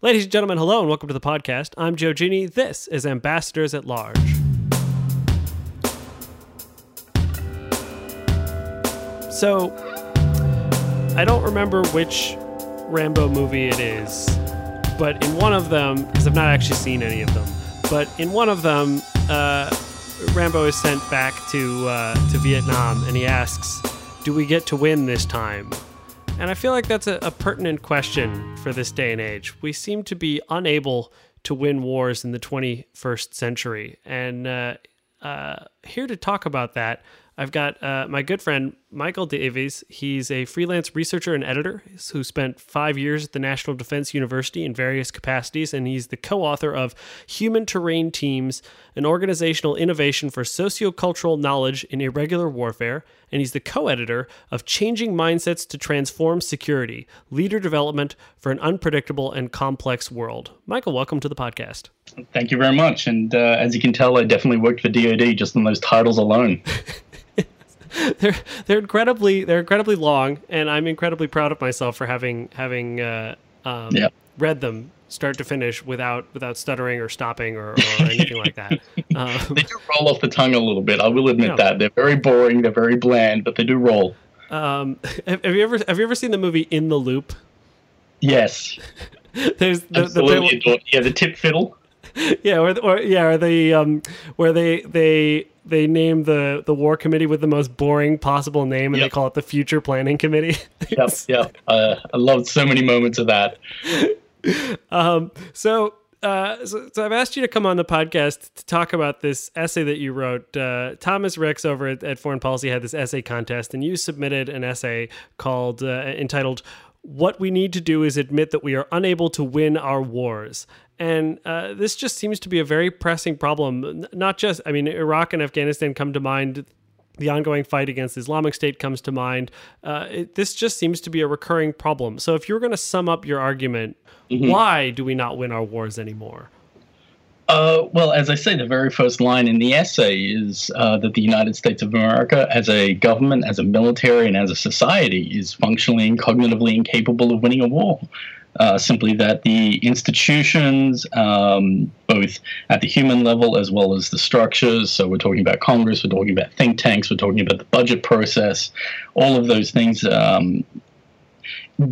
Ladies and gentlemen, hello and welcome to the podcast. I'm Joe Genie. This is Ambassadors at Large. So, I don't remember which Rambo movie it is, but in one of them, because I've not actually seen any of them, but in one of them, uh, Rambo is sent back to uh, to Vietnam, and he asks, "Do we get to win this time?" And I feel like that's a, a pertinent question for this day and age. We seem to be unable to win wars in the 21st century, and uh, uh, here to talk about that, I've got uh, my good friend Michael Davies. He's a freelance researcher and editor who spent five years at the National Defense University in various capacities, and he's the co author of Human Terrain Teams, an organizational innovation for sociocultural knowledge in irregular warfare. And he's the co editor of Changing Mindsets to Transform Security Leader Development for an Unpredictable and Complex World. Michael, welcome to the podcast. Thank you very much. And uh, as you can tell, I definitely worked for DoD just on those titles alone. they're they're incredibly they're incredibly long, and I'm incredibly proud of myself for having having uh, um, Yeah. read them start to finish without without stuttering or stopping or, or anything like that. Um, They do roll off the tongue a little bit. I will admit Yeah. that they're very boring. They're very bland, but they do roll. um, have, have you ever have you ever seen the movie In the Loop? Yes, There's the, the absolutely. adore- yeah, the tip fiddle. yeah, or, or yeah, or the um, where they they they name the the war committee with the most boring possible name, and they call it the Future Planning Committee. Yep, yep. Uh, I loved so many moments of that. Um, so, uh, so, so I've asked you to come on the podcast to talk about this essay that you wrote. Uh, Thomas Ricks over at, at Foreign Policy had this essay contest, and you submitted an essay called uh, entitled "What We Need to Do Is Admit That We Are Unable to Win Our Wars." And uh, this just seems to be a very pressing problem. Not just, I mean, Iraq and Afghanistan come to mind the ongoing fight against Islamic State comes to mind. Uh, it, this just seems to be a recurring problem. So, if you're going to sum up your argument, why do we not win our wars anymore? Uh, well, as I say, the very first line in the essay is uh, that the United States of America, as a government, as a military, and as a society, is functionally and cognitively incapable of winning a war. Uh, simply that the institutions, um, both at the human level as well as the structures, so we're talking about Congress, we're talking about think tanks, we're talking about the budget process, all of those things, um,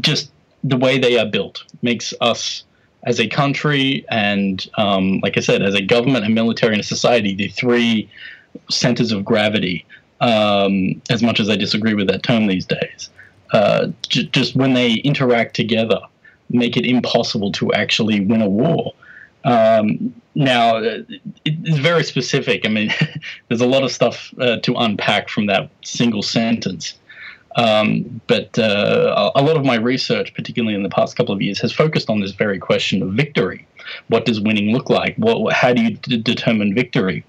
just the way they are built makes us as a country and, um, like I said, as a government, a military, and a society, the three centers of gravity, um, as much as I disagree with that term these days, uh, j- just when they interact together, make it impossible to actually win a war. Um, now, uh, it's very specific. I mean, there's a lot of stuff uh, to unpack from that single sentence. Um, but uh, a lot of my research, particularly in the past couple of years, has focused on this very question of victory. What does winning look like? What, how do you d- determine victory?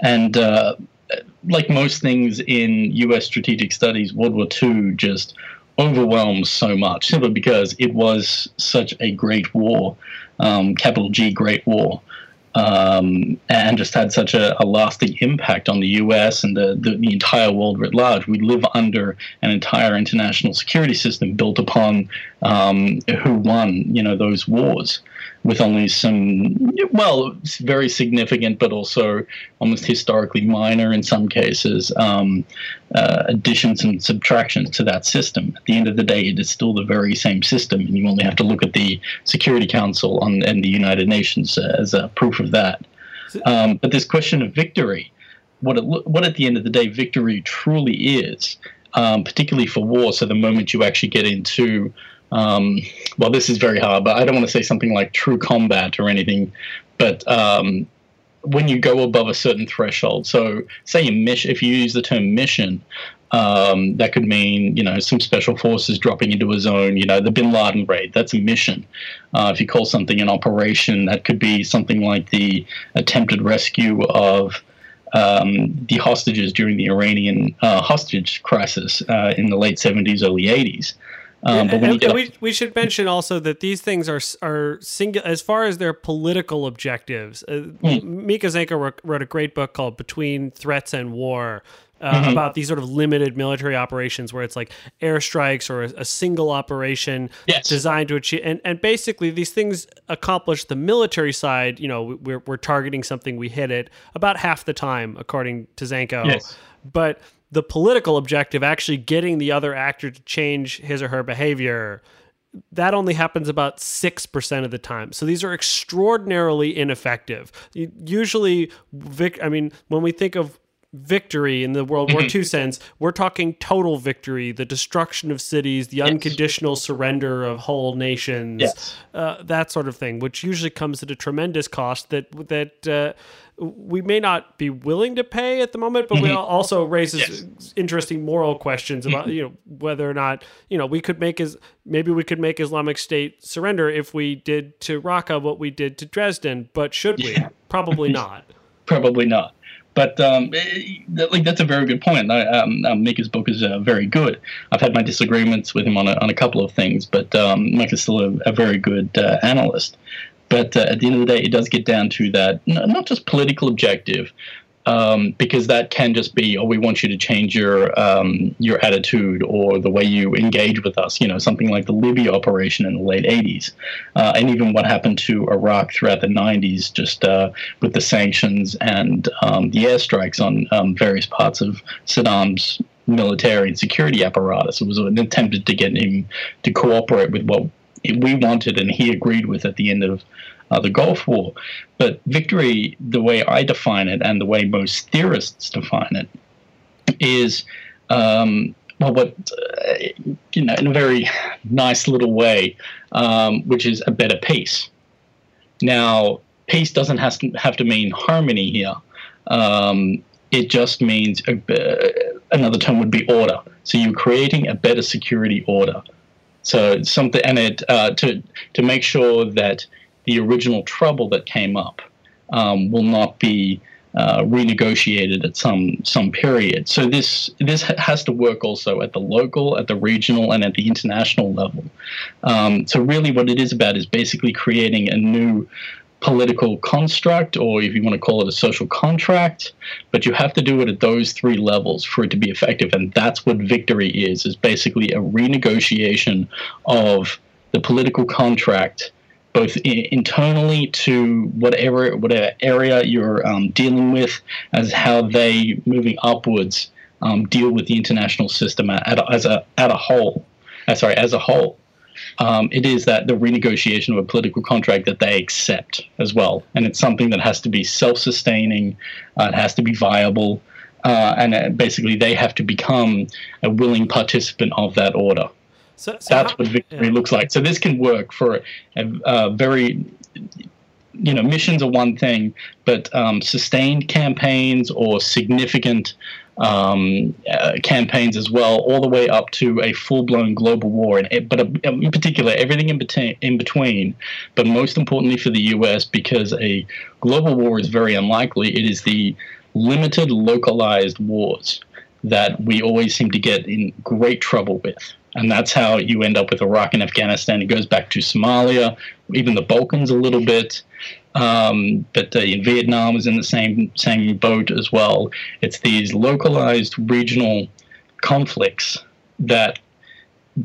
And uh, like most things in U.S. strategic studies, World War II just overwhelms so much simply because it was such a great war, um, capital G, Great War um, and just had such a, a lasting impact on the U.S. and the, the, the entire world writ large. We live under an entire international security system built upon um, who won, you know, those wars, with only some, well, very significant, but also almost historically minor in some cases, um, uh, additions and subtractions to that system. At the end of the day, it is still the very same system, and you only have to look at the Security Council on, and the United Nations uh, as a proof of that. Um, but this question of victory, what it, what at the end of the day victory truly is, um, particularly for war. So the moment you actually get into, um, well, this is very hard, but I don't want to say something like true combat or anything, but um, when you go above a certain threshold. So say a mission, if you use the term mission, um, that could mean you know some special forces dropping into a zone. You know the Bin Laden raid. That's a mission. Uh, if you call something an operation, that could be something like the attempted rescue of um, the hostages during the Iranian uh, hostage crisis uh, in the late 70s, early 80s. Um, but when you and, and we, we should mention also that these things are are single as far as their political objectives. Uh, Hmm. Micah Zenko wrote, wrote a great book called "Between Threats and War," uh, mm-hmm. about these sort of limited military operations where it's like airstrikes or a, a single operation yes. designed to achieve and, and basically these things accomplish the military side you know we're, we're targeting something we hit it about half the time according to Zenko yes. but the political objective actually getting the other actor to change his or her behavior that only happens about 6% of the time. So these are extraordinarily ineffective. Usually, Vic, I mean, when we think of victory in the World War II mm-hmm. sense, we're talking total victory, the destruction of cities, the yes. unconditional surrender of whole nations, yes. uh, that sort of thing, which usually comes at a tremendous cost that that uh, we may not be willing to pay at the moment, but mm-hmm. we also raises yes. interesting moral questions about mm-hmm. you know whether or not you know we could make as maybe we could make Islamic State surrender if we did to Raqqa what we did to Dresden, but should we? Probably not. Probably not. But um, it, eh, like that's a very good point. I, um, book is uh, very good. I've had my disagreements with him on a, on a couple of things, but um, Mike is still a, a very good uh, analyst. But uh, at the end of the day, it does get down to that not just political objective, um, because that can just be, oh, we want you to change your um, your attitude or the way you engage with us. You know, something like the Libya operation in the late '80s, uh, and even what happened to Iraq throughout the '90s, just uh, with the sanctions and um, the airstrikes on um, various parts of Saddam's military and security apparatus. It was an attempt to get him to cooperate with what we wanted, and he agreed with at the end of uh, the Gulf War. But victory, the way I define it and the way most theorists define it, is um, well, what uh, you know, in a very nice little way, um, which is a better peace. Now, peace doesn't have to, have to mean harmony here. Um, it just means a, uh, another term would be order. So you're creating a better security order. So something, and it uh, to to make sure that the original trouble that came up um, will not be uh, renegotiated at some some period. So this this has to work also at the local, at the regional, and at the international level. Um, so really, what it is about is basically creating a new political construct, or if you want to call it a social contract. But you have to do it at those three levels for it to be effective, and that's what victory is: is basically a renegotiation of the political contract both internally to whatever whatever area you're um, dealing with, as how they moving upwards um, deal with the international system at, as a at a whole. Uh, sorry, as a whole. Um, it is that the renegotiation of a political contract that they accept as well, and it's something that has to be self-sustaining. Uh, it has to be viable, uh, and uh, basically they have to become a willing participant of that order. So, so that's how, what victory yeah. looks like. So this can work for a, a very you know, missions are one thing, but um, sustained campaigns or significant um, uh, campaigns as well, all the way up to a full-blown global war. And but uh, in particular, everything in between, in between. But most importantly for the U.S., because a global war is very unlikely, it is the limited, localized wars that we always seem to get in great trouble with and that's how you end up with Iraq and Afghanistan. It goes back to Somalia, even the Balkans a little bit. Um, but uh, Vietnam is in the same same boat as well. It's these localized regional conflicts that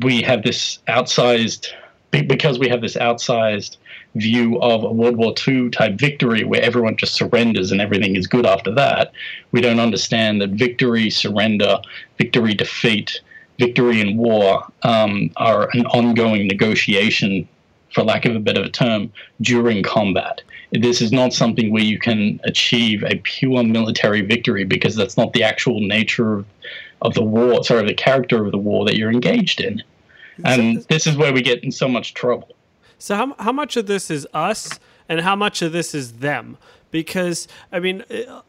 we have this outsized because we have this outsized view of a World War II type victory where everyone just surrenders and everything is good after that. We don't understand that victory, surrender, victory, defeat victory and war um, are an ongoing negotiation, for lack of a better term, during combat. This is not something where you can achieve a pure military victory because that's not the actual nature of, of the war, sorry, the character of the war that you're engaged in. And this is where we get in so much trouble. So, how, how much of this is us and how much of this is them? Because, I mean,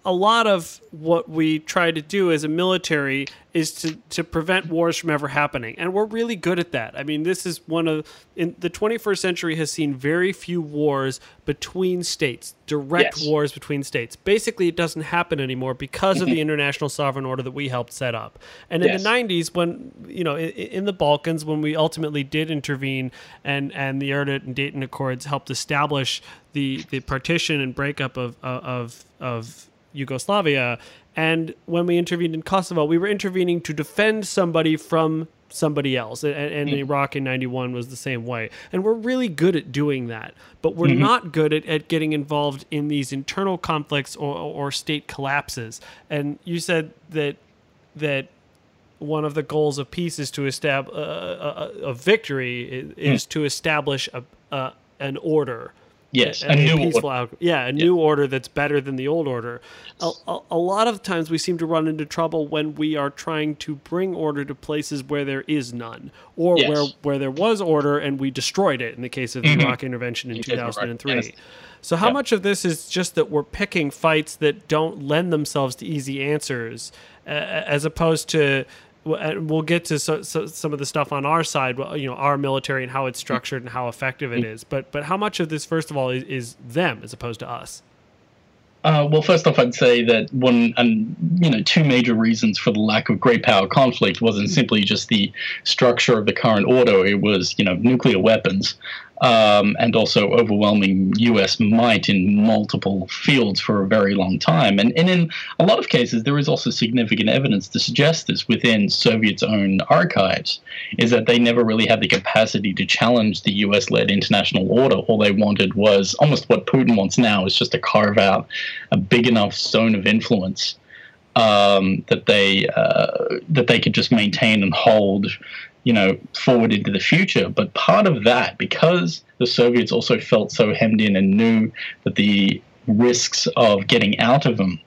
a lot of what we try to do as a military is to, to prevent wars from ever happening. And we're really good at that. I mean, this is one of in the 21st century has seen very few wars between states, direct yes. wars between states. Basically, it doesn't happen anymore because of the mm-hmm. international sovereign order that we helped set up. And in yes. the 90s when, you know, in, in, the Balkans when we ultimately did intervene and and the Erdut and Dayton Accords helped establish the the partition and breakup of of of Yugoslavia. And when we intervened in Kosovo, we were intervening to defend somebody from somebody else. And, and mm. Iraq in 91 was the same way. And we're really good at doing that. But we're mm-hmm. not good at, at getting involved in these internal conflicts or, or state collapses. And you said that that one of the goals of peace is to establish uh, a, a, victory is, mm. to establish a, a, an order Yes, a, a new peaceful order. Yeah, a yeah. new order that's better than the old order. A, a, a, lot of times we seem to run into trouble when we are trying to bring order to places where there is none, or yes. where where there was order and we destroyed it. In the case of the mm-hmm. Iraq intervention in two thousand and three. Yes. So how much of this is just that we're picking fights that don't lend themselves to easy answers, uh, as opposed to we'll get to so, so, some of the stuff on our side, you know, our military and how it's structured and how effective it is. But but how much of this, first of all, is, is them as opposed to us? Uh, well, first off, I'd say that one, and you know, two major reasons for the lack of great power conflict wasn't simply just the structure of the current order; it was, you know, nuclear weapons, um, and also overwhelming U.S. might in multiple fields for a very long time. And, and in a lot of cases, there is also significant evidence to suggest this within Soviet's own archives, is that they never really had the capacity to challenge the U.S.-led international order. All they wanted was almost what Putin wants now, is just to carve out a big enough zone of influence um, that they uh, that they could just maintain and hold you know, forward into the future. But part of that, because the Soviets also felt so hemmed in and knew that the risks of getting out of them,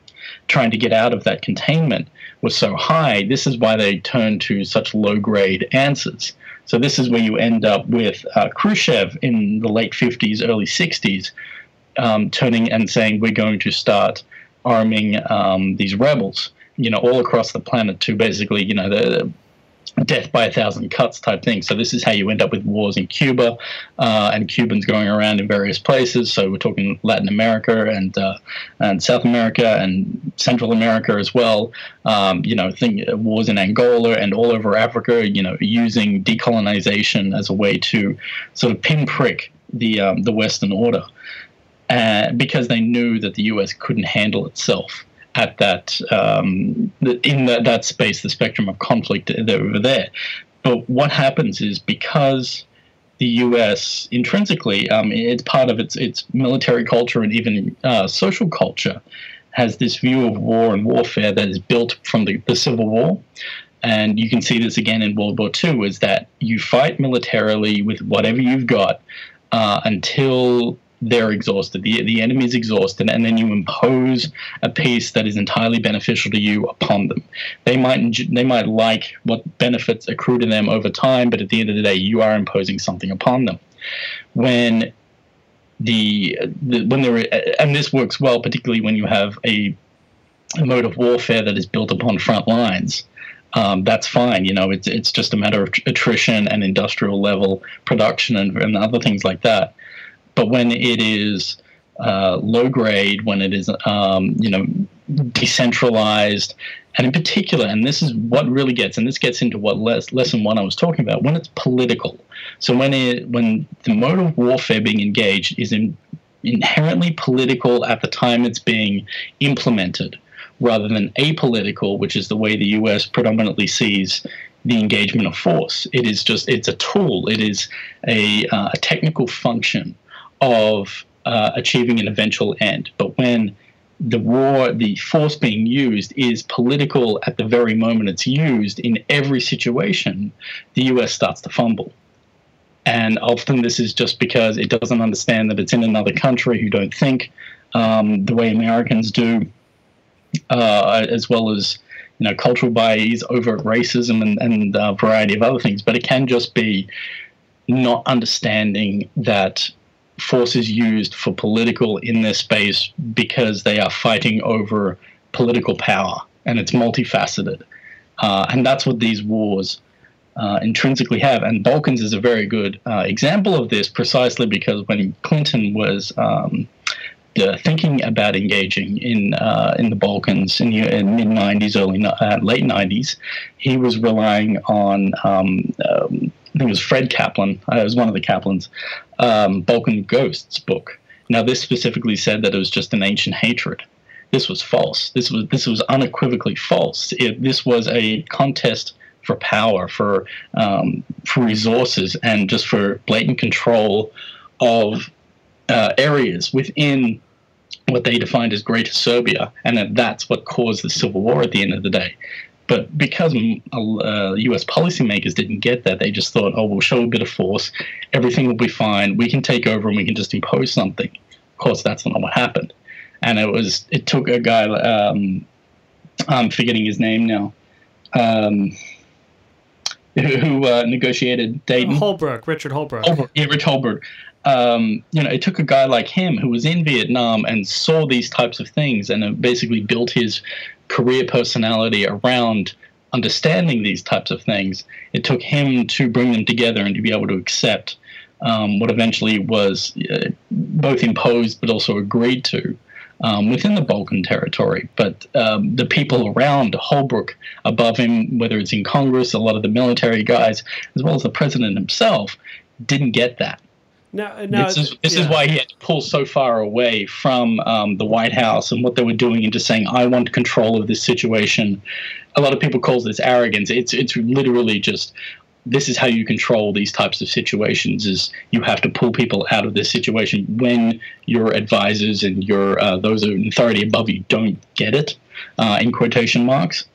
trying to get out of that containment, was so high, this is why they turned to such low grade answers. So this is where you end up with uh, Khrushchev in the late 50s, early 60s, um, turning and saying, we're going to start arming um, these rebels, you know, all across the planet to basically, you know, the death by a thousand cuts type thing. So this is how you end up with wars in Cuba uh, and Cubans going around in various places. So we're talking Latin America and uh, and South America and Central America as well. Um, you know, think wars in Angola and all over Africa. You know, using decolonization as a way to sort of pinprick the um, the Western order. Uh, because they knew that the U.S. couldn't handle itself at that um, in that, that space, the spectrum of conflict over there. But what happens is because the U.S. intrinsically, um, it's part of its its military culture and even uh, social culture, has this view of war and warfare that is built from the, the Civil War. And you can see this again in World War II, is that you fight militarily with whatever you've got uh, until they're exhausted. The, the enemy is exhausted, and then you impose a peace that is entirely beneficial to you upon them. They might they might like what benefits accrue to them over time, but at the end of the day, you are imposing something upon them. When the, the when there and this works well, particularly when you have a, a mode of warfare that is built upon front lines. Um, that's fine. You know, it's it's just a matter of attrition and industrial level production and, and other things like that. But when it is uh, low grade, when it is um, you know decentralized, and in particular, and this is what really gets, and this gets into what les- lesson one I was talking about, when it's political. So when it when the mode of warfare being engaged is in, inherently political at the time it's being implemented, rather than apolitical, which is the way the U.S. predominantly sees the engagement of force. It is just it's a tool. It is a, uh, a technical function of uh, achieving an eventual end. But when the war, the force being used is political at the very moment it's used in every situation, the US starts to fumble. And often this is just because it doesn't understand that it's in another country who don't think um, the way Americans do, uh, as well as you know cultural bias, overt racism, and, and a variety of other things. But it can just be not understanding that forces used for political in this space because they are fighting over political power, and it's multifaceted. Uh, and that's what these wars uh, intrinsically have. And Balkans is a very good uh, example of this, precisely because when Clinton was um, thinking about engaging in uh, in the Balkans in the mid '90s, early uh, late '90s, he was relying on um, um, I think it was Fred Kaplan. Uh, I was one of the Kaplans. Um, Balkan Ghosts book. Now, this specifically said that it was just an ancient hatred. this was false. This was this was unequivocally false. It, this was a contest for power, for um, for resources, and just for blatant control of uh, areas within what they defined as Greater Serbia, and that that's what caused the civil war at the end of the day. But because uh, U.S. policymakers didn't get that, they just thought, "Oh, we'll show a bit of force, everything will be fine. We can take over and we can just impose something." Of course, that's not what happened, and it was it took a guy. Um, I'm forgetting his name now. Um, who uh, negotiated Dayton? Holbrooke, Richard Holbrooke. Holbrooke yeah, Rich Holbrooke. Um, you know, it took a guy like him who was in Vietnam and saw these types of things and basically built his career personality around understanding these types of things. It took him to bring them together and to be able to accept um, what eventually was uh, both imposed but also agreed to um, within the Balkan territory. But um, the people around Holbrooke, above him, whether it's in Congress, a lot of the military guys, as well as the president himself, didn't get that. No, no, this is this yeah. is why he had to pull so far away from um, the White House and what they were doing, into saying, "I want control of this situation." A lot of people call this arrogance. It's it's literally just this is how you control these types of situations is you have to pull people out of this situation when your advisors and your uh, those in authority above you don't get it uh, in quotation marks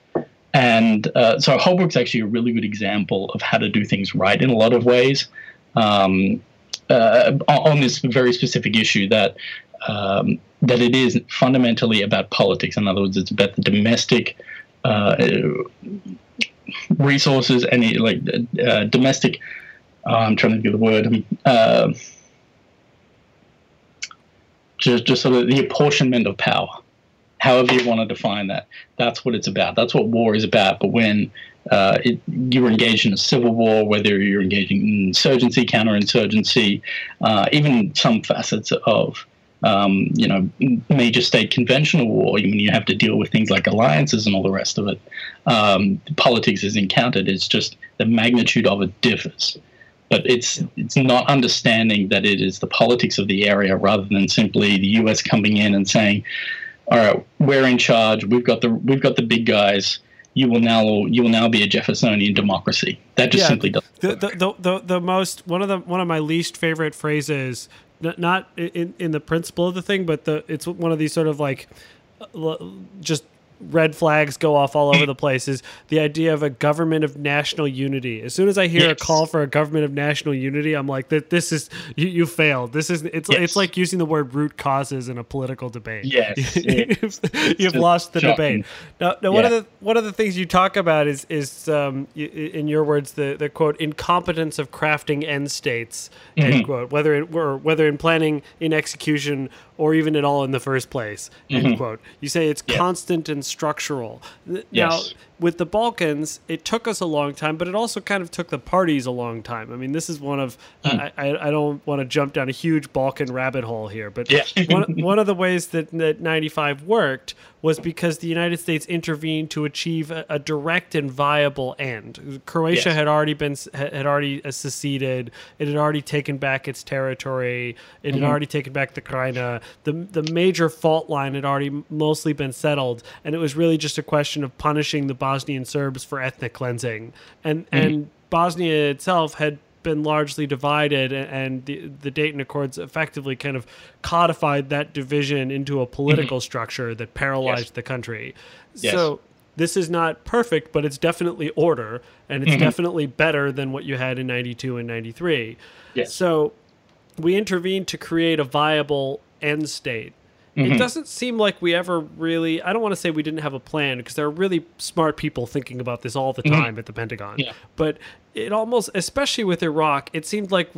and uh, so Holbrooke's actually a really good example of how to do things right in a lot of ways um, uh, on this very specific issue that um, that it is fundamentally about politics in other words it's about the domestic uh, resources and like uh, domestic. Uh, I'm trying to think of the word. Uh, just, just sort of the apportionment of power, however you want to define that. That's what it's about. That's what war is about. But when uh, it, you're engaged in a civil war, whether you're engaging in insurgency, counterinsurgency, uh, even some facets of um, you know, major state conventional war, when you have to deal with things like alliances and all the rest of it, um, politics is encountered. It's just the magnitude of it differs. But it's it's not understanding that it is the politics of the area rather than simply the U.S. coming in and saying, "All right, we're in charge. We've got the we've got the big guys." you will now you will now be a Jeffersonian democracy. That just yeah, simply doesn't. The, the, the, the, the most one of the one of my least favorite phrases not in in the principle of the thing, but the it's one of these sort of like uh, just red flags go off all over the place is the idea of a government of national unity. As soon as I hear yes. a call for a government of national unity, I'm like, this is you, you failed. This is it's yes. it's like using the word root causes in a political debate. Yes, you've, you've lost the shocking. debate. Now, now yeah. one of the one of the things you talk about is is um, in your words the the quote incompetence of crafting end states end mm-hmm. quote whether it were whether in planning in execution or even at all in the first place end mm-hmm. quote. You say it's yeah. constant and structural. Now, yes. With the Balkans, it took us a long time, but it also kind of took the parties a long time. I mean, this is one of mm. I, I, I, don't want to jump down a huge Balkan rabbit hole here, but yeah. one, one of the ways that, that 95 worked was because the United States intervened to achieve a, a direct and viable end. Croatia yes. had already been had already seceded. It had already taken back its territory. It mm-hmm. had already taken back the Krajina. The the major fault line had already mostly been settled, and it was really just a question of punishing the Bosnian Serbs for ethnic cleansing. And mm-hmm. and Bosnia itself had been largely divided, and the, the Dayton Accords effectively kind of codified that division into a political mm-hmm. structure that paralyzed yes. the country. Yes. So this is not perfect, but it's definitely order, and it's mm-hmm. definitely better than what you had in 92 and 93. Yes. So we intervened to create a viable end state. Mm-hmm. It doesn't seem like we ever really. I don't want to say we didn't have a plan because there are really smart people thinking about this all the mm-hmm. time mm-hmm. at the Pentagon. Yeah. But it almost, especially with Iraq, it seemed like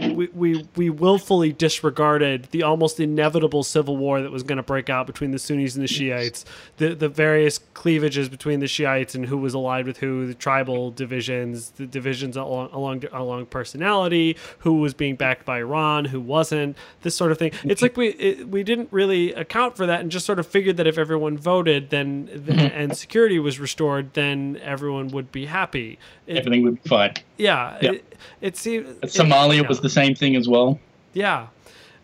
we, we, we willfully disregarded the almost inevitable civil war that was going to break out between the Sunnis and the Shiites, the, the various cleavages between the Shiites and who was allied with who, the tribal divisions, the divisions along, along, along personality, who was being backed by Iran, who wasn't, this sort of thing. It's like we, it, we didn't really account for that and just sort of figured that if everyone voted then mm-hmm. and security was restored, then everyone would be happy. It, Everything would be fine. Yeah. It, it seems Somalia was the same thing as well. Yeah.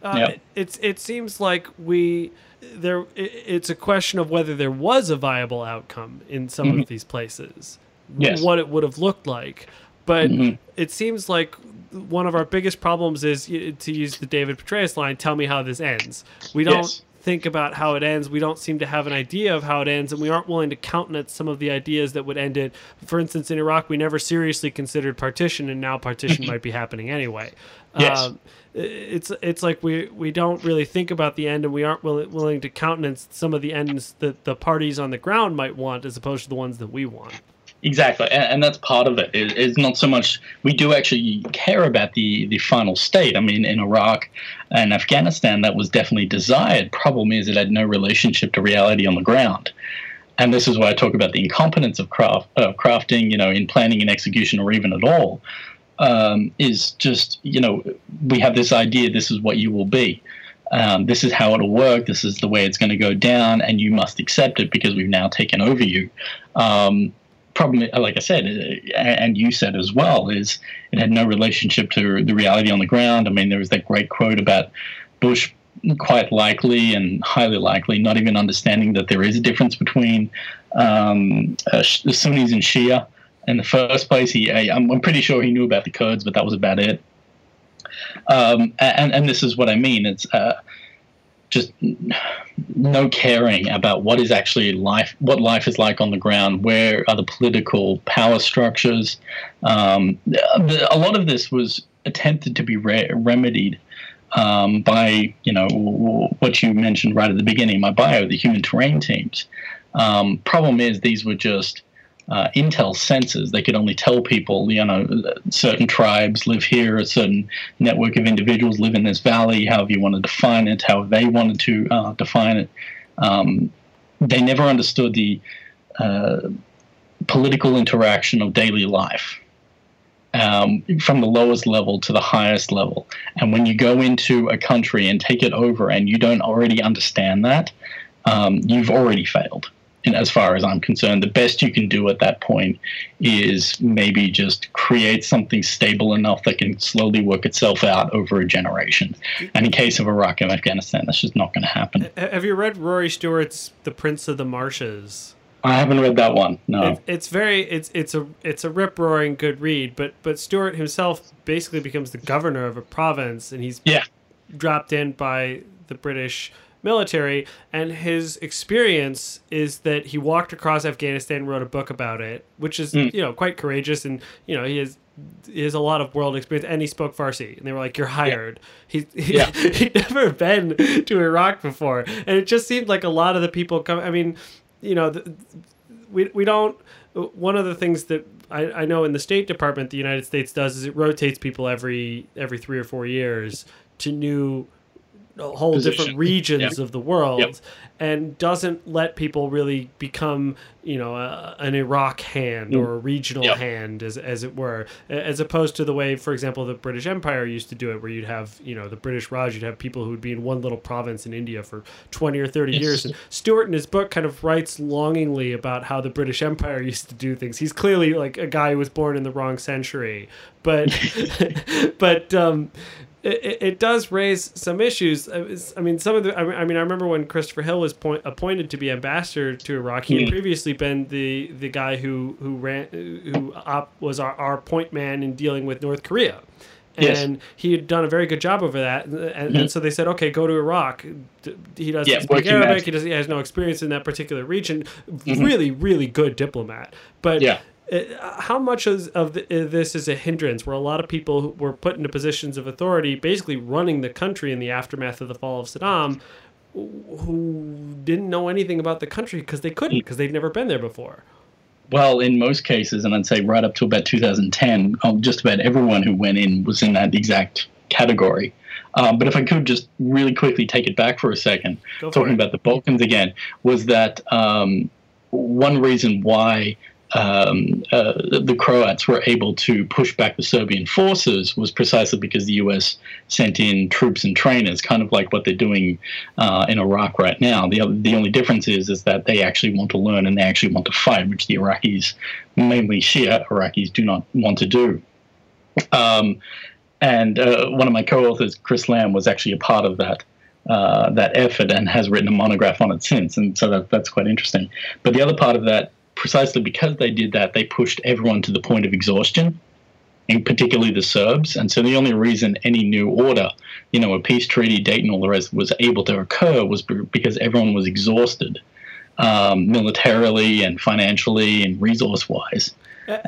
Uh, Yep. It's it seems like we there. i- It's a question of whether there was a viable outcome in some of these places. Mm-hmm. Yes. What it would have looked like, but Mhm. it seems like one of our biggest problems is to use the David Petraeus line. Tell me how this ends. We don't. Yes. Think about how it ends. We don't seem to have an idea of how it ends, and we aren't willing to countenance some of the ideas that would end it. For instance, in Iraq, we never seriously considered partition, and now partition might be happening anyway. Yes. Um, it's it's like we we don't really think about the end, and we aren't willing, willing to countenance some of the ends that the parties on the ground might want, as opposed to the ones that we want. Exactly, and, and that's part of it. it. It's not so much we do actually care about the the final state. I mean, in Iraq and Afghanistan, that was definitely desired. Problem is, it had no relationship to reality on the ground, and this is why I talk about the incompetence of craft uh, crafting. You know, in planning and execution, or even at all, um, is just you know we have this idea. This is what you will be. Um, this is how it'll work. This is the way it's going to go down, and you must accept it because we've now taken over you. Um, problem, like I said, uh, and you said as well, is it had no relationship to the reality on the ground. I mean, there was that great quote about Bush quite likely and highly likely not even understanding that there is a difference between um, uh, the Sunnis and Shia. In the first place, he I, I'm, I'm pretty sure he knew about the Kurds, but that was about it. Um, and and this is what I mean. It's uh, just no caring about what is actually life, what life is like on the ground. Where are the political power structures? Um, a lot of this was attempted to be re- remedied um, by you know what you mentioned right at the beginning, my bio, the human terrain teams. Um, problem is these were just uh, intel sensors. They could only tell people, you know, certain tribes live here, a certain network of individuals live in this valley, however you want to define it, how they wanted to uh, define it. Um, they never understood the uh, political interaction of daily life. Um, from the lowest level to the highest level. And when you go into a country and take it over and you don't already understand that, um, you've already failed. And as far as I'm concerned, the best you can do at that point is maybe just create something stable enough that can slowly work itself out over a generation. And in case of Iraq and Afghanistan, that's just not going to happen. Have you read Rory Stewart's The Prince of the Marshes? I haven't read that one. No. It, it's very it's it's a it's a rip roaring good read, but but Stewart himself basically becomes the governor of a province, and he's yeah. dropped in by the British military, and his experience is that he walked across Afghanistan, and wrote a book about it, which is Mm. you know quite courageous, and you know he has. He has a lot of world experience, and he spoke Farsi. And they were like, "You're hired." He, he Yeah. he'd never been to Iraq before, and it just seemed like a lot of the people come. I mean, you know, the, we we don't. One of the things that I, I know in the State Department, the United States does is it rotates people every every three or four years to new whole Position. different regions Yep. of the world Yep. and doesn't let people really become you know a, an iraq hand or a regional Yep. hand as, as it were as opposed to the way for example the british empire used to do it where you'd have you know the british raj you'd have people who would be in one little province in india for 20 or 30 years and stewart in his book kind of writes longingly about how the british empire used to do things he's clearly like a guy who was born in the wrong century but but um it, it- does raise some issues. Uh, I mean, some of the. I mean- I remember when Christopher Hill was point, appointed to be ambassador to Iraq. He had Mhm. previously been the the guy who who ran who op, was our, our point man in dealing with North Korea. Yes. And he had done a very good job over that, and, and, and so they said, "Okay, go to Iraq." He doesn't Yeah, speak Arabic. He doesn't. He has no experience in that particular region. Really, really good diplomat. But Yeah. Uh, how much is, of uh, this is a hindrance where a lot of people were put into positions of authority basically running the country in the aftermath of the fall of saddam who didn't know anything about the country because they couldn't because they'd never been there before. Well, in most cases, and I'd say right up to about 2010, um, just about everyone who went in was in that exact category. Um, but if I could just really quickly take it back for a second, Go talking about the Balkans again, was that um, one reason why um, uh, the Croats were able to push back the Serbian forces was precisely because the U.S. sent in troops and trainers, kind of like what they're doing uh, in Iraq right now. The the only difference is is that they actually want to learn and they actually want to fight, which the Iraqis, mainly Shia Iraqis, do not want to do. Um, and uh, one of my co-authors, Chris Lamb, was actually a part of that uh, that effort and has written a monograph on it since, and so that, that's quite interesting. But the other part of that, precisely because they did that, they pushed everyone to the point of exhaustion, and particularly the Serbs. And so the only reason any new order, you know, a peace treaty, Dayton, all the rest, was able to occur was because everyone was exhausted um, militarily and financially and resource wise.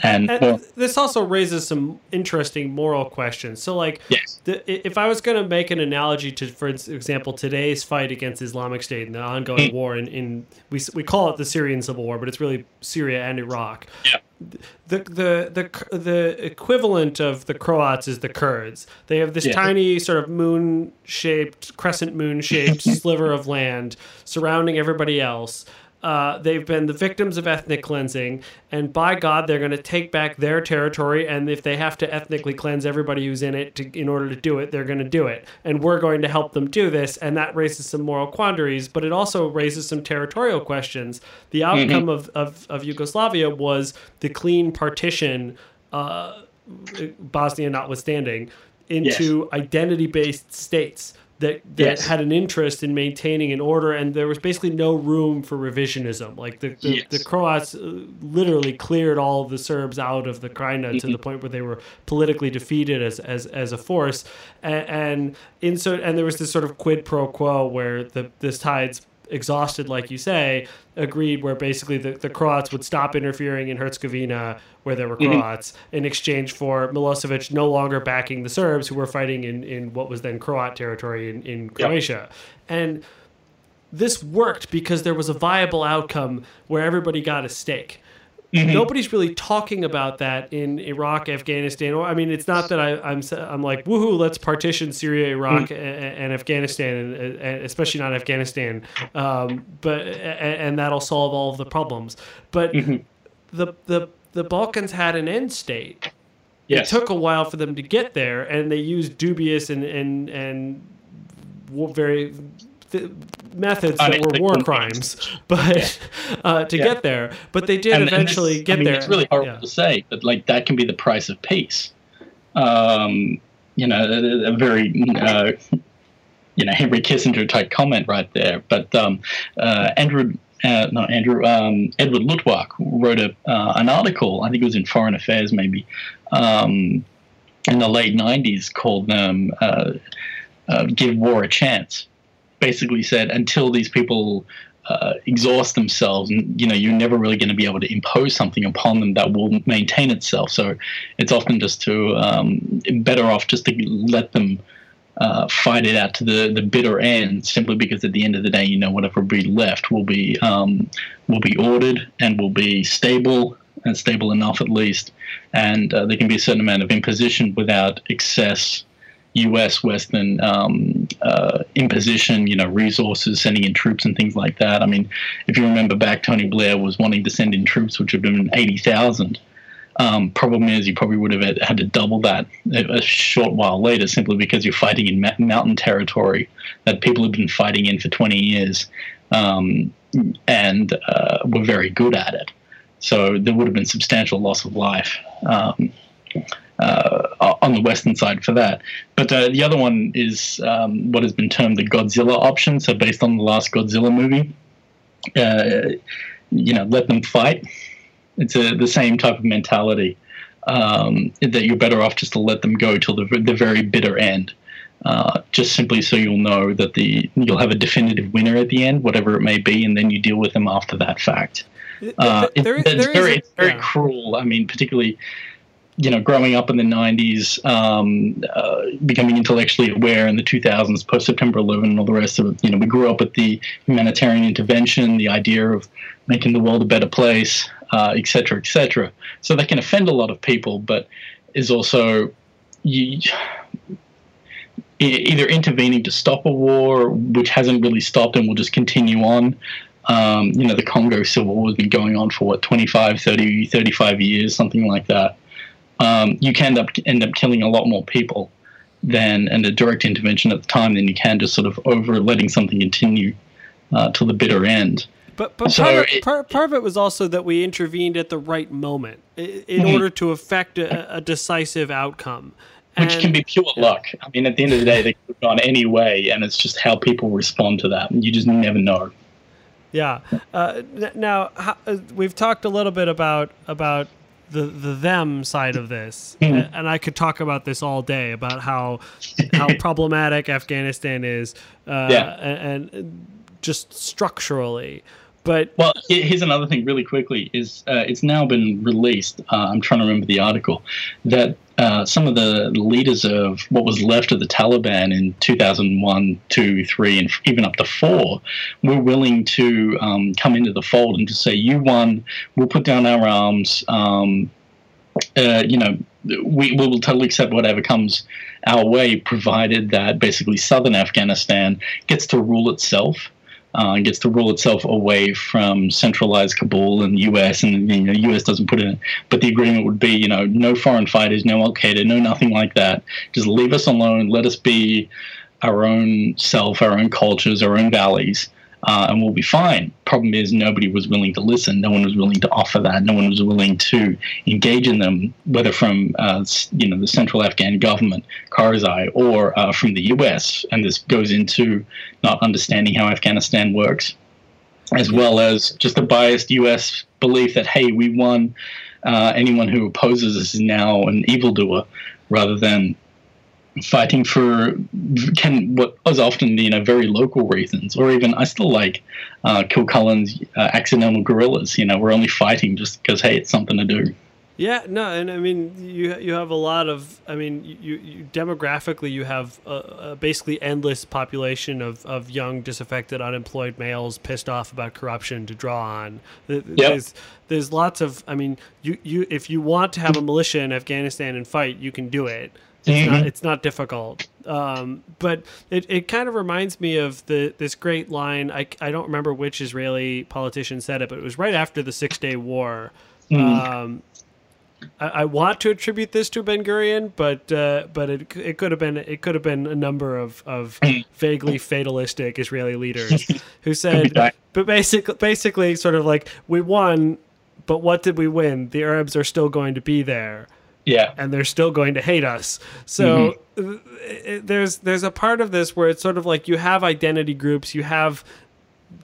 And, and well, this also raises some interesting moral questions. So, like, yes. the, if I was going to make an analogy to, for example, today's fight against Islamic State and the ongoing hmm. war in, in we, we call it the Syrian civil war, but it's really Syria and Iraq. Yeah. The, the the the equivalent of the Croats is the Kurds. They have this yeah. tiny sort of moon shaped, crescent moon shaped sliver of land surrounding everybody else uh, they've been the victims of ethnic cleansing, and by God, they're going to take back their territory. And if they have to ethnically cleanse everybody who's in it to, in order to do it, they're going to do it. And we're going to help them do this. And that raises some moral quandaries, but it also raises some territorial questions. The outcome mm-hmm. of, of, of, Yugoslavia was the clean partition, uh, Bosnia notwithstanding, into yes. identity based states that that yes. had an interest in maintaining an order, and there was basically no room for revisionism. Like the the, yes. the Croats uh, literally cleared all the Serbs out of the Krajina mm-hmm. to the point where they were politically defeated as as, as a force, and, and in so and there was this sort of quid pro quo where the the tides exhausted, like you say, agreed where basically the, the Croats would stop interfering in Herzegovina where there were mm-hmm. Croats mm-hmm. in exchange for Milosevic no longer backing the Serbs who were fighting in, in what was then Croat territory in, in Croatia. Yep. And this worked because there was a viable outcome where everybody got a stake. Mm-hmm. Nobody's really talking about that in Iraq, Afghanistan. I mean, it's not that I, am I'm, I'm like woohoo, let's partition Syria, Iraq, mm-hmm. and, and, Afghanistan, and, and, especially not Afghanistan. Um, but and, and, that'll solve all of the problems. But mm-hmm. the the the Balkans had an end state. Yes. It took a while for them to get there, and they used dubious and and and very methods that were war crimes, but uh, to yeah. get there. But they did and, eventually and get I mean, there. It's really horrible yeah. to say, but like that can be the price of peace. Um, you know, a, a very uh, you know Henry Kissinger type comment right there. But um, uh, Andrew. Uh, not Andrew. Um, Edward Luttwak wrote a uh, an article. I think it was in Foreign Affairs, maybe, um, in the late '90s, called um, uh, uh, "Give War a Chance," basically said until these people uh, exhaust themselves, you know, you're never really going to be able to impose something upon them that will maintain itself. So it's often just to um, better off just to let them uh, fight it out to the, the bitter end, simply because at the end of the day, you know, whatever be left will be um, will be ordered and will be stable and stable enough at least, and uh, there can be a certain amount of imposition without excess U.S. Western um, uh, imposition, you know, resources, sending in troops and things like that. I mean, if you remember back, Tony Blair was wanting to send in troops, which would have been eighty thousand. Um, problem is, you probably would have had to double that a short while later, simply because you're fighting in mountain territory that people have been fighting in for 20 years um, and uh, were very good at it. So there would have been substantial loss of life. Um, uh, on the western side for that. But uh, the other one is um, what has been termed the Godzilla option. So based on the last Godzilla movie, uh, you know, let them fight. It's a, the same type of mentality um, that you're better off just to let them go till the, the very bitter end. Uh, just simply so you'll know that the you'll have a definitive winner at the end, whatever it may be, and then you deal with them after that fact. Uh, there, it, it's very, it's very yeah. cruel. I mean, particularly you know, growing up in the 90s, um, uh, becoming intellectually aware in the 2000s, post September 11, and all the rest of it. You know, we grew up with the humanitarian intervention, the idea of making the world a better place, uh, et cetera, et cetera. So that can offend a lot of people, but is also you, either intervening to stop a war, which hasn't really stopped and will just continue on. Um, you know, the Congo Civil War has been going on for what, 25, 30, 35 years, something like that um, you can end up end up killing a lot more people than in a direct intervention at the time than you can just sort of over letting something continue uh, till the bitter end. But, but so part, of, it, part, part, of it was also that we intervened at the right moment in, mm-hmm. order to effect a, a decisive outcome. Which And- can be pure luck. I mean, at the end of the day, they could have gone any way, and it's just how people respond to that. And you just never know. Yeah. Uh, now how, uh, we've talked a little bit about about the the them side of this, Hmm. And I could talk about this all day about how how problematic Afghanistan is, uh, Yeah. and, and just structurally. But Well, here's another thing, really quickly. Is uh, it's now been released? Uh, I'm trying to remember the article that uh, some of the leaders of what was left of the Taliban in 2001, two, three, and even up to four were willing to um, come into the fold and to say, "You won. We'll put down our arms. Um, uh, you know, we will totally accept whatever comes our way, provided that basically southern Afghanistan gets to rule itself." Uh, gets to rule itself away from centralized Kabul and the U.S. and you know, the U.S. doesn't put in. But the agreement would be, you know, no foreign fighters, no Al Qaeda, no nothing like that. Just leave us alone. Let us be our own self, our own cultures, our own valleys, uh, and we'll be fine. Problem is, nobody was willing to listen. No one was willing to offer that. No one was willing to engage in them, whether from uh, you know the central Afghan government, Karzai, or uh, from the U.S. And this goes into not understanding how Afghanistan works, as well as just a biased U.S. belief that hey, we won. Uh, anyone who opposes us is now an evildoer, rather than fighting for can what was often you know very local reasons, or even I still like uh, Kilcullen's uh, accidental guerrillas. You know, we're only fighting just because hey, it's something to do. Yeah, no, and I mean you you have a lot of I mean you, you demographically you have a, a basically endless population of, of young disaffected unemployed males pissed off about corruption to draw on. Th- There's there's lots of I mean you, you if you want to have a militia in Afghanistan and fight you can do it. It's not Mhm. it's not difficult. Um, but it, it kind of reminds me of the this great line I, I don't remember which Israeli politician said it but it was right after the Six Day War. Um, I, I want to attribute this to Ben Gurion, but uh, but it it could have been it could have been a number of, of vaguely fatalistic Israeli leaders who said, but basically basically sort of like we won, but what did we win? The Arabs are still going to be there, Yeah, and they're still going to hate us. So mm-hmm. it- there's there's a part of this where it's sort of like you have identity groups, you have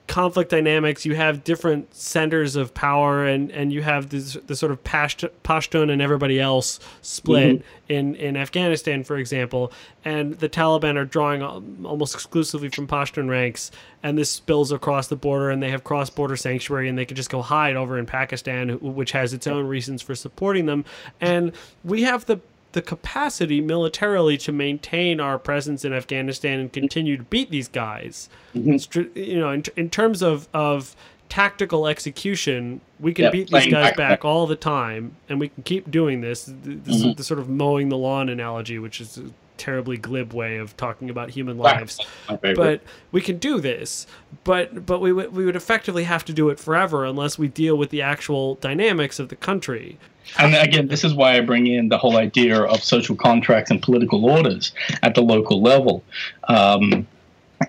conflict dynamics, you have different centers of power, and, and you have this the sort of Pashtun and everybody else split mm-hmm. in, in Afghanistan, for example. And the Taliban are drawing almost exclusively from Pashtun ranks, and this spills across the border, and they have cross border sanctuary, and they could just go hide over in Pakistan, which has its own reasons for supporting them. And we have the the capacity militarily to maintain our presence in Afghanistan and continue to beat these guys. Str- You know, in, in terms of of tactical execution, we can Yeah, beat these guys back- back all the time, and we can keep doing this. The, the, Mm-hmm. the sort of mowing the lawn analogy, which is terribly glib way of talking about human lives. But we can do this. But but we would we would effectively have to do it forever unless we deal with the actual dynamics of the country. And again, this is why I bring in the whole idea of social contracts and political orders at the local level. Um,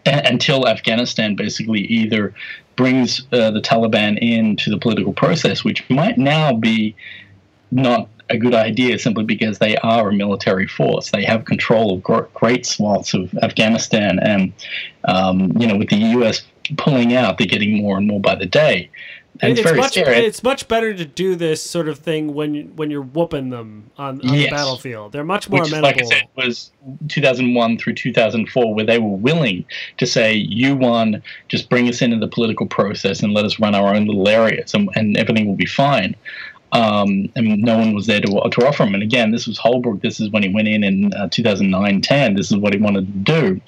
until Afghanistan basically either brings uh, the Taliban into the political process, which might now be not a good idea simply because they are a military force. They have control of great swaths of Afghanistan, and um, you know, with the U.S. pulling out, they're getting more and more by the day. And it's, it's very much scary. it's much better to do this sort of thing when when you're whooping them on, on the battlefield. They're much more which, amenable. like I said, was 2001 through 2004, where they were willing to say, "You won, just bring us into the political process and let us run our own little areas, and, and everything will be fine." Um, and no one was there to, to offer him. And again, this was Holbrooke. This is when he went in in uh, 2009 10. This is what he wanted to do.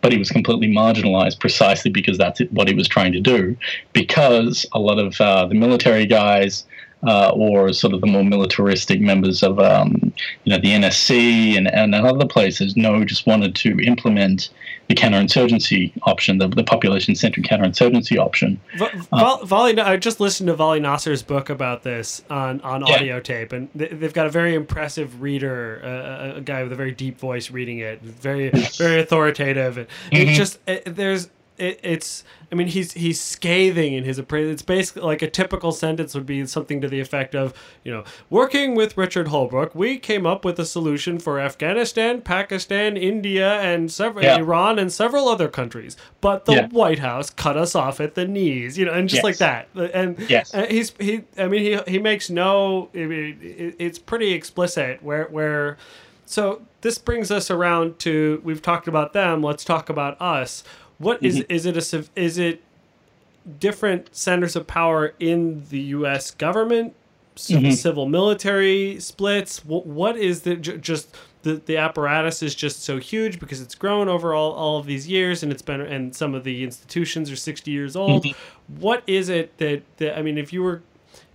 But he was completely marginalized precisely because that's what he was trying to do. Because a lot of uh, the military guys, uh, or sort of the more militaristic members of um, you know the NSC and, and other places no just wanted to implement the counterinsurgency option, the, the population-centered counterinsurgency option. Val- Vali, I just listened to Vali Nasr's book about this on, on Yeah. audio tape, and th- they've got a very impressive reader, uh, a- a guy with a very deep voice reading it, very very authoritative. And Mhm. It's just uh, there's it, it's I mean he's he's scathing in his appraisal. It's basically like a typical sentence would be something to the effect of, you know, working with Richard Holbrooke, we came up with a solution for Afghanistan, Pakistan, India, and several Yeah. Iran and several other countries. But the Yeah. White House cut us off at the knees, you know, and just Yes. like that. And Yes. and he's he I mean he he makes no I mean, it, it's pretty explicit where where so this brings us around to we've talked about them let's talk about us what is Mm-hmm. is it a is it different centers of power in the US government Mhm. civil military splits what, what is the j- just the, the apparatus is just so huge because it's grown over all, all of these years and it's been and some of the institutions are 60 years old Mm-hmm. What is it that, that i mean if you were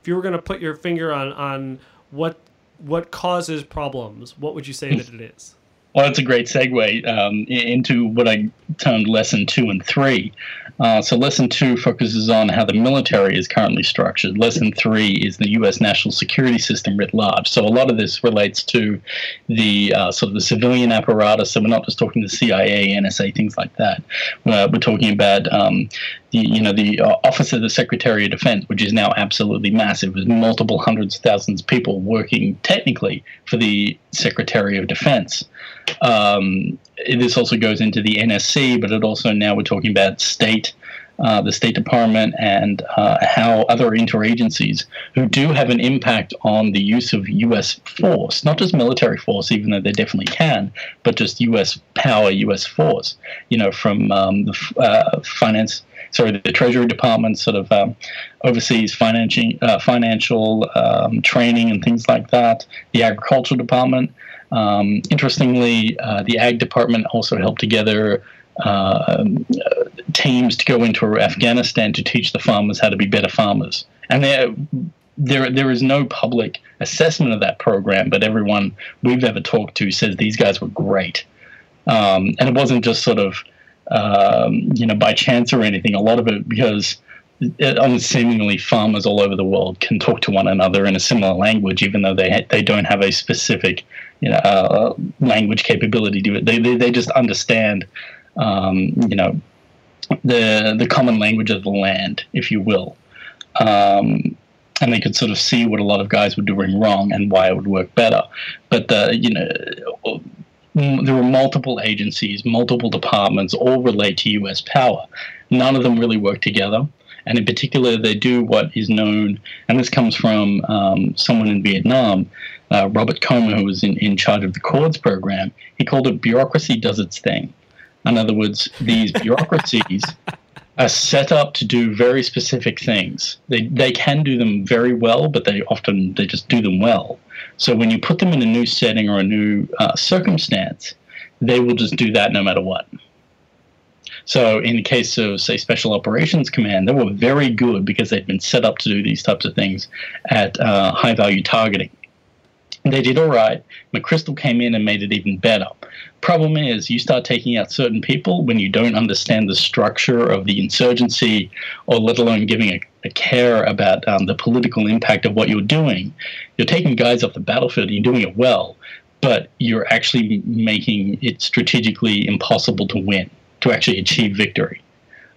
if you were going to put your finger on on what what causes problems what would you say that it is Well, that's a great segue um, into what I termed lesson two and three. Uh, so, lesson two focuses on how the military is currently structured. Lesson three is the U.S. national security system writ large. So, a lot of this relates to the uh, sort of the civilian apparatus. So, we're not just talking the CIA, NSA, things like that. Uh, we're talking about um, the you know the uh, Office of the Secretary of Defense, which is now absolutely massive, with multiple hundreds of thousands of people working technically for the Secretary of Defense. Um, this also goes into the NSC, but it also now we're talking about state, uh, the State Department, and uh, how other interagencies who do have an impact on the use of U.S. force, not just military force, even though they definitely can, but just U.S. power, U.S. force. You know, from um, the uh, finance sorry, the Treasury Department sort of um, oversees financing, uh, financial um, training and things like that. The Agricultural Department. Um, interestingly, uh, the Ag Department also helped together uh, teams to go into Afghanistan to teach the farmers how to be better farmers. And there, there, there is no public assessment of that program, but everyone we've ever talked to says these guys were great. Um, and it wasn't just sort of um, you know, by chance or anything. A lot of it because it, seemingly farmers all over the world can talk to one another in a similar language, even though they ha- they don't have a specific, you know, uh, language capability to it. They they, they just understand, um, you know, the the common language of the land, if you will. Um, and they could sort of see what a lot of guys were doing wrong and why it would work better. But the you know there were multiple agencies, multiple departments, all relate to U.S. power. None of them really work together. And in particular, they do what is known, and this comes from um, someone in Vietnam, uh, Robert Komer, who was in, in charge of the CORDS program. He called it bureaucracy does its thing. In other words, these bureaucracies are set up to do very specific things. They, they can do them very well, but they often they just do them well. So when you put them in a new setting or a new uh, circumstance, they will just do that no matter what. So in the case of say Special Operations Command, they were very good because they'd been set up to do these types of things at uh, high value targeting. They did all right. McChrystal came in and made it even better. Problem is, you start taking out certain people when you don't understand the structure of the insurgency, or let alone giving a, a care about um, the political impact of what you're doing. You're taking guys off the battlefield, and you're doing it well, but you're actually making it strategically impossible to win, to actually achieve victory.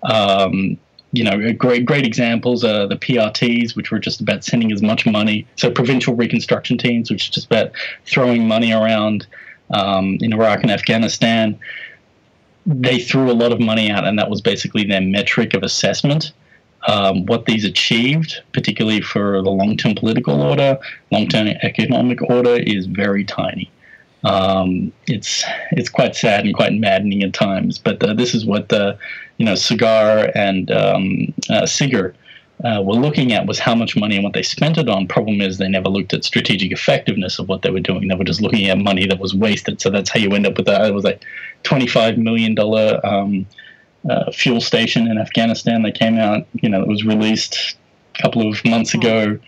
Um, you know, great great examples are the PRTs, which were just about sending as much money. So provincial reconstruction teams, which is just about throwing money around um, in Iraq and Afghanistan. They threw a lot of money out, and that was basically their metric of assessment. Um, what these achieved, particularly for the long-term political order, long-term economic order, is very tiny. Um, it's it's quite sad and quite maddening at times. But uh, this is what the you know SIGAR and um, uh, SIGIR uh, were looking at was how much money and what they spent it on. Problem is they never looked at strategic effectiveness of what they were doing. They were just looking at money that was wasted. So that's how you end up with that. It was like twenty-five million dollar um, uh, fuel station in Afghanistan that came out. You know, it was released a couple of months ago.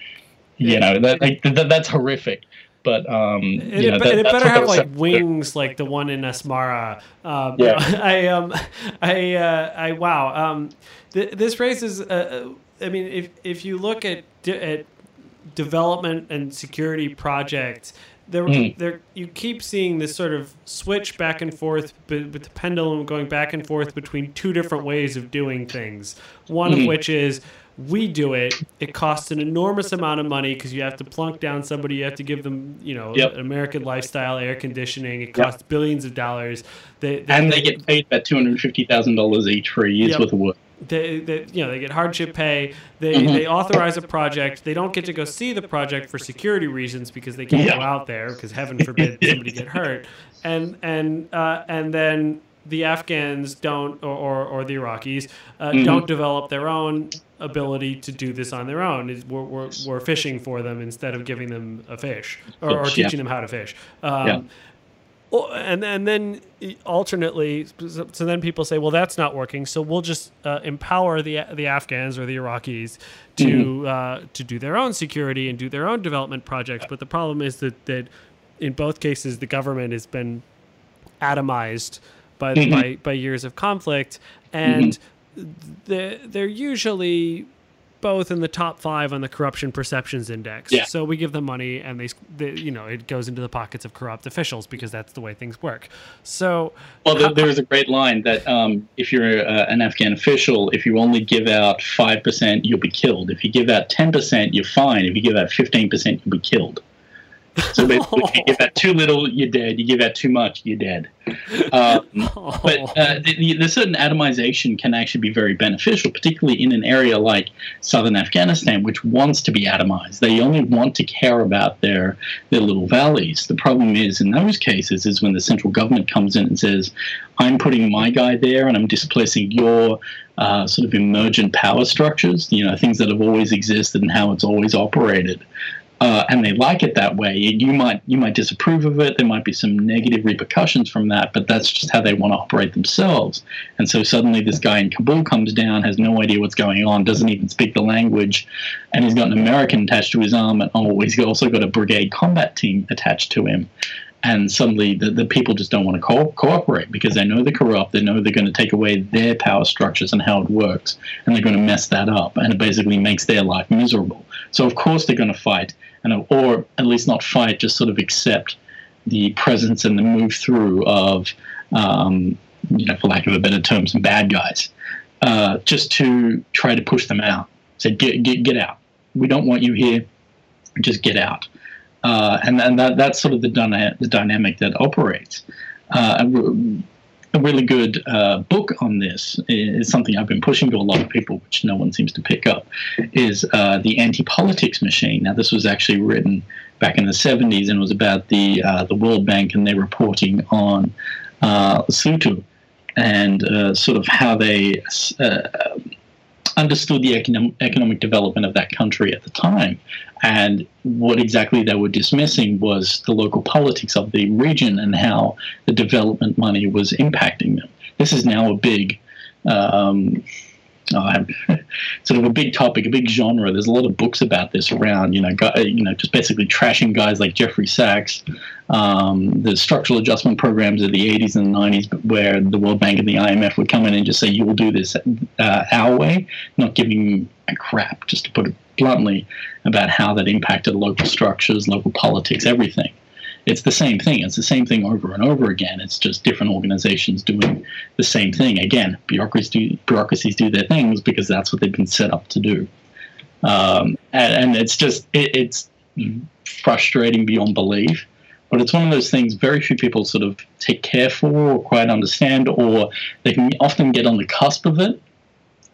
You know, that, that that's horrific. But um, It, you know, that, it better have like wings, like the one in Asmara. Um, Yeah. I um, I uh, I wow. Um, th- this raises. Uh, I mean, if if you look at de- at development and security projects, there, mm. there, you keep seeing this sort of switch back and forth, but with the pendulum going back and forth between two different ways of doing things. One mm. of mm-hmm. which is we do it. It costs an enormous amount of money because you have to plunk down somebody. You have to give them, you know, yep. American lifestyle, air conditioning. It costs yep. billions of dollars. They, they, and they, get paid about two hundred fifty thousand dollars each for a year's yep. worth of work. They, they, you know, they get hardship pay. They, mm-hmm. they authorize a project. They don't get to go see the project for security reasons because they can't yeah. go out there because heaven forbid somebody get hurt. And and uh, and then the Afghans don't, or, or, or the Iraqis, uh, mm-hmm. don't develop their own ability to do this on their own. We're, we're, we're, fishing for them instead of giving them a fish or, or teaching yeah. them how to fish. Um, yeah. And, and then alternately, so then people say, well, that's not working. So we'll just uh, empower the the Afghans or the Iraqis to mm-hmm. uh, to do their own security and do their own development projects. But the problem is that that in both cases, the government has been atomized by mm-hmm. by, by years of conflict, and mm-hmm. They're, they're usually both in the top five on the corruption perceptions index. Yeah. So we give them money, and they, they, you know, it goes into the pockets of corrupt officials because that's the way things work. So, well, there's a great line that um, if you're uh, an Afghan official, if you only give out five percent, you'll be killed. If you give out ten percent, you're fine. If you give out fifteen percent, you'll be killed. So basically, if you give that too little, you're dead. You give that too much, you're dead. Um, but uh, the, the, certain atomization can actually be very beneficial, particularly in an area like southern Afghanistan, which wants to be atomized. They only want to care about their their little valleys. The problem is in those cases is when the central government comes in and says, "I'm putting my guy there, and I'm displacing your." Uh, sort of emergent power structures, you know, things that have always existed and how it's always operated uh, and they like it that way. You might you might disapprove of it. There might be some negative repercussions from that, but that's just how they want to operate themselves. And so suddenly, this guy in Kabul comes down, has no idea what's going on, doesn't even speak the language, and he's got an American attached to his arm, and oh, he's also got a brigade combat team attached to him. And suddenly, the, the people just don't want to co- cooperate because they know they're corrupt. They know they're going to take away their power structures and how it works, and they're going to mess that up. And it basically makes their life miserable. So, of course, they're going to fight and or at least not fight, just sort of accept the presence and the move through of, um, you know, for lack of a better term, some bad guys, uh, just to try to push them out. Say, get get get out. We don't want you here. Just get out. Uh, and and that that's sort of the dyna- the dynamic that operates. Uh, a really good uh, book on this is something I've been pushing to a lot of people, which no one seems to pick up, is uh, the Anti-Politics Machine. Now, this was actually written back in the 70s and was about the uh, the World Bank and their reporting on uh, Lesotho and uh, sort of how they uh, understood the economic, economic development of that country at the time. And what exactly they were dismissing was the local politics of the region and how the development money was impacting them. This is now a big um, uh, sort of a big topic, a big genre. There's a lot of books about this around. You know, guy, you know, just basically trashing guys like Jeffrey Sachs. Um, the structural adjustment programs of the 80s and 90s, where the World Bank and the IMF would come in and just say, "You will do this uh, our way," not giving a crap, just to put it bluntly, about how that impacted local structures, local politics, everything it's the same thing. It's the same thing over and over again. It's just different organizations doing the same thing. Again, bureaucracies do, bureaucracies do their things because that's what they've been set up to do. Um, and, and, it's just it, it's frustrating beyond belief. But it's one of those things very few people sort of take care for or quite understand, or they can often get on the cusp of it,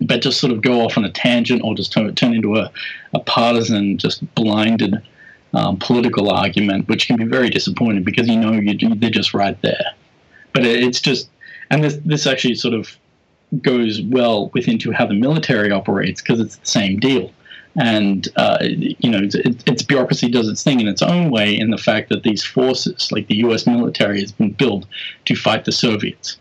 but just sort of go off on a tangent or just turn, turn into a, a partisan, just blinded um, political argument, which can be very disappointing because you know you, they're just right there. But it's just, and this this actually sort of goes well with into how the military operates because it's the same deal. And uh, you know, it's, it's bureaucracy does its thing in its own way in the fact that these forces, like the U.S. military, has been built to fight the Soviets.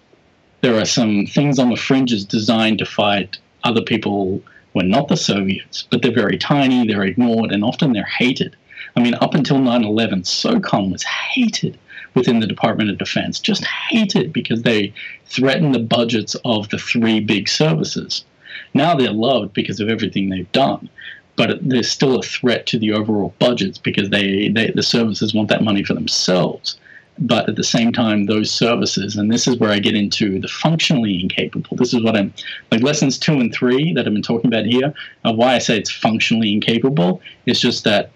There are some things on the fringes designed to fight other people who are not the Soviets, but they're very tiny, they're ignored, and often they're hated. I mean, up until 9 11, SOCOM was hated within the Department of Defense, just hated because they threatened the budgets of the three big services. Now they're loved because of everything they've done. but there's still a threat to the overall budgets because they, they the services want that money for themselves. But at the same time, those services, and this is where I get into the functionally incapable. This is what I'm like lessons two and three that I've been talking about here. Uh, why I say it's functionally incapable is just that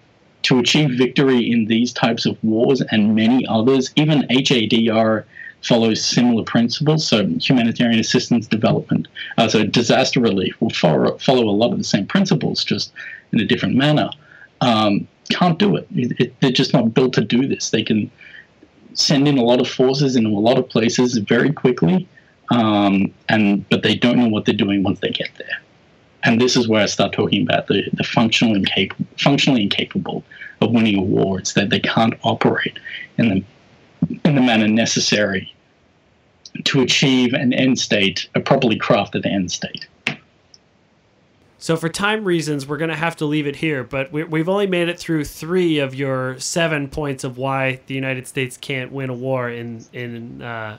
to achieve victory in these types of wars and many others, even HADR follows similar principles. So humanitarian assistance development, uh, so disaster relief will follow, follow a lot of the same principles, just in a different manner. Um, can't do it. It, it. They're just not built to do this. They can send in a lot of forces into a lot of places very quickly, um, and but they don't know what they're doing once they get there. And this is where I start talking about the, the functional incapable, functionally incapable of winning awards, that they can't operate in the in the manner necessary to achieve an end state, a properly crafted end state. So, for time reasons, we're going to have to leave it here, but we, have only made it through three of your seven points of why the United States can't win a war in in uh,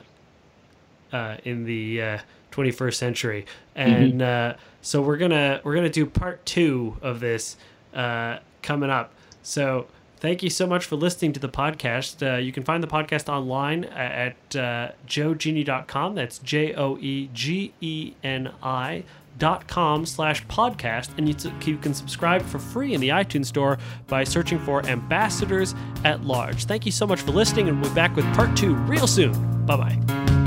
uh, in the uh, 21st century, and mm-hmm. So we're gonna we're gonna do part two of this uh, coming up. So thank you so much for listening to the podcast. Uh, you can find the podcast online at uh, joegeni.com. That's J O E G E N I dot com slash podcast and you, you can subscribe for free in the itunes store by searching for ambassadors at large thank you so much for listening and we'll be back with part two real soon bye bye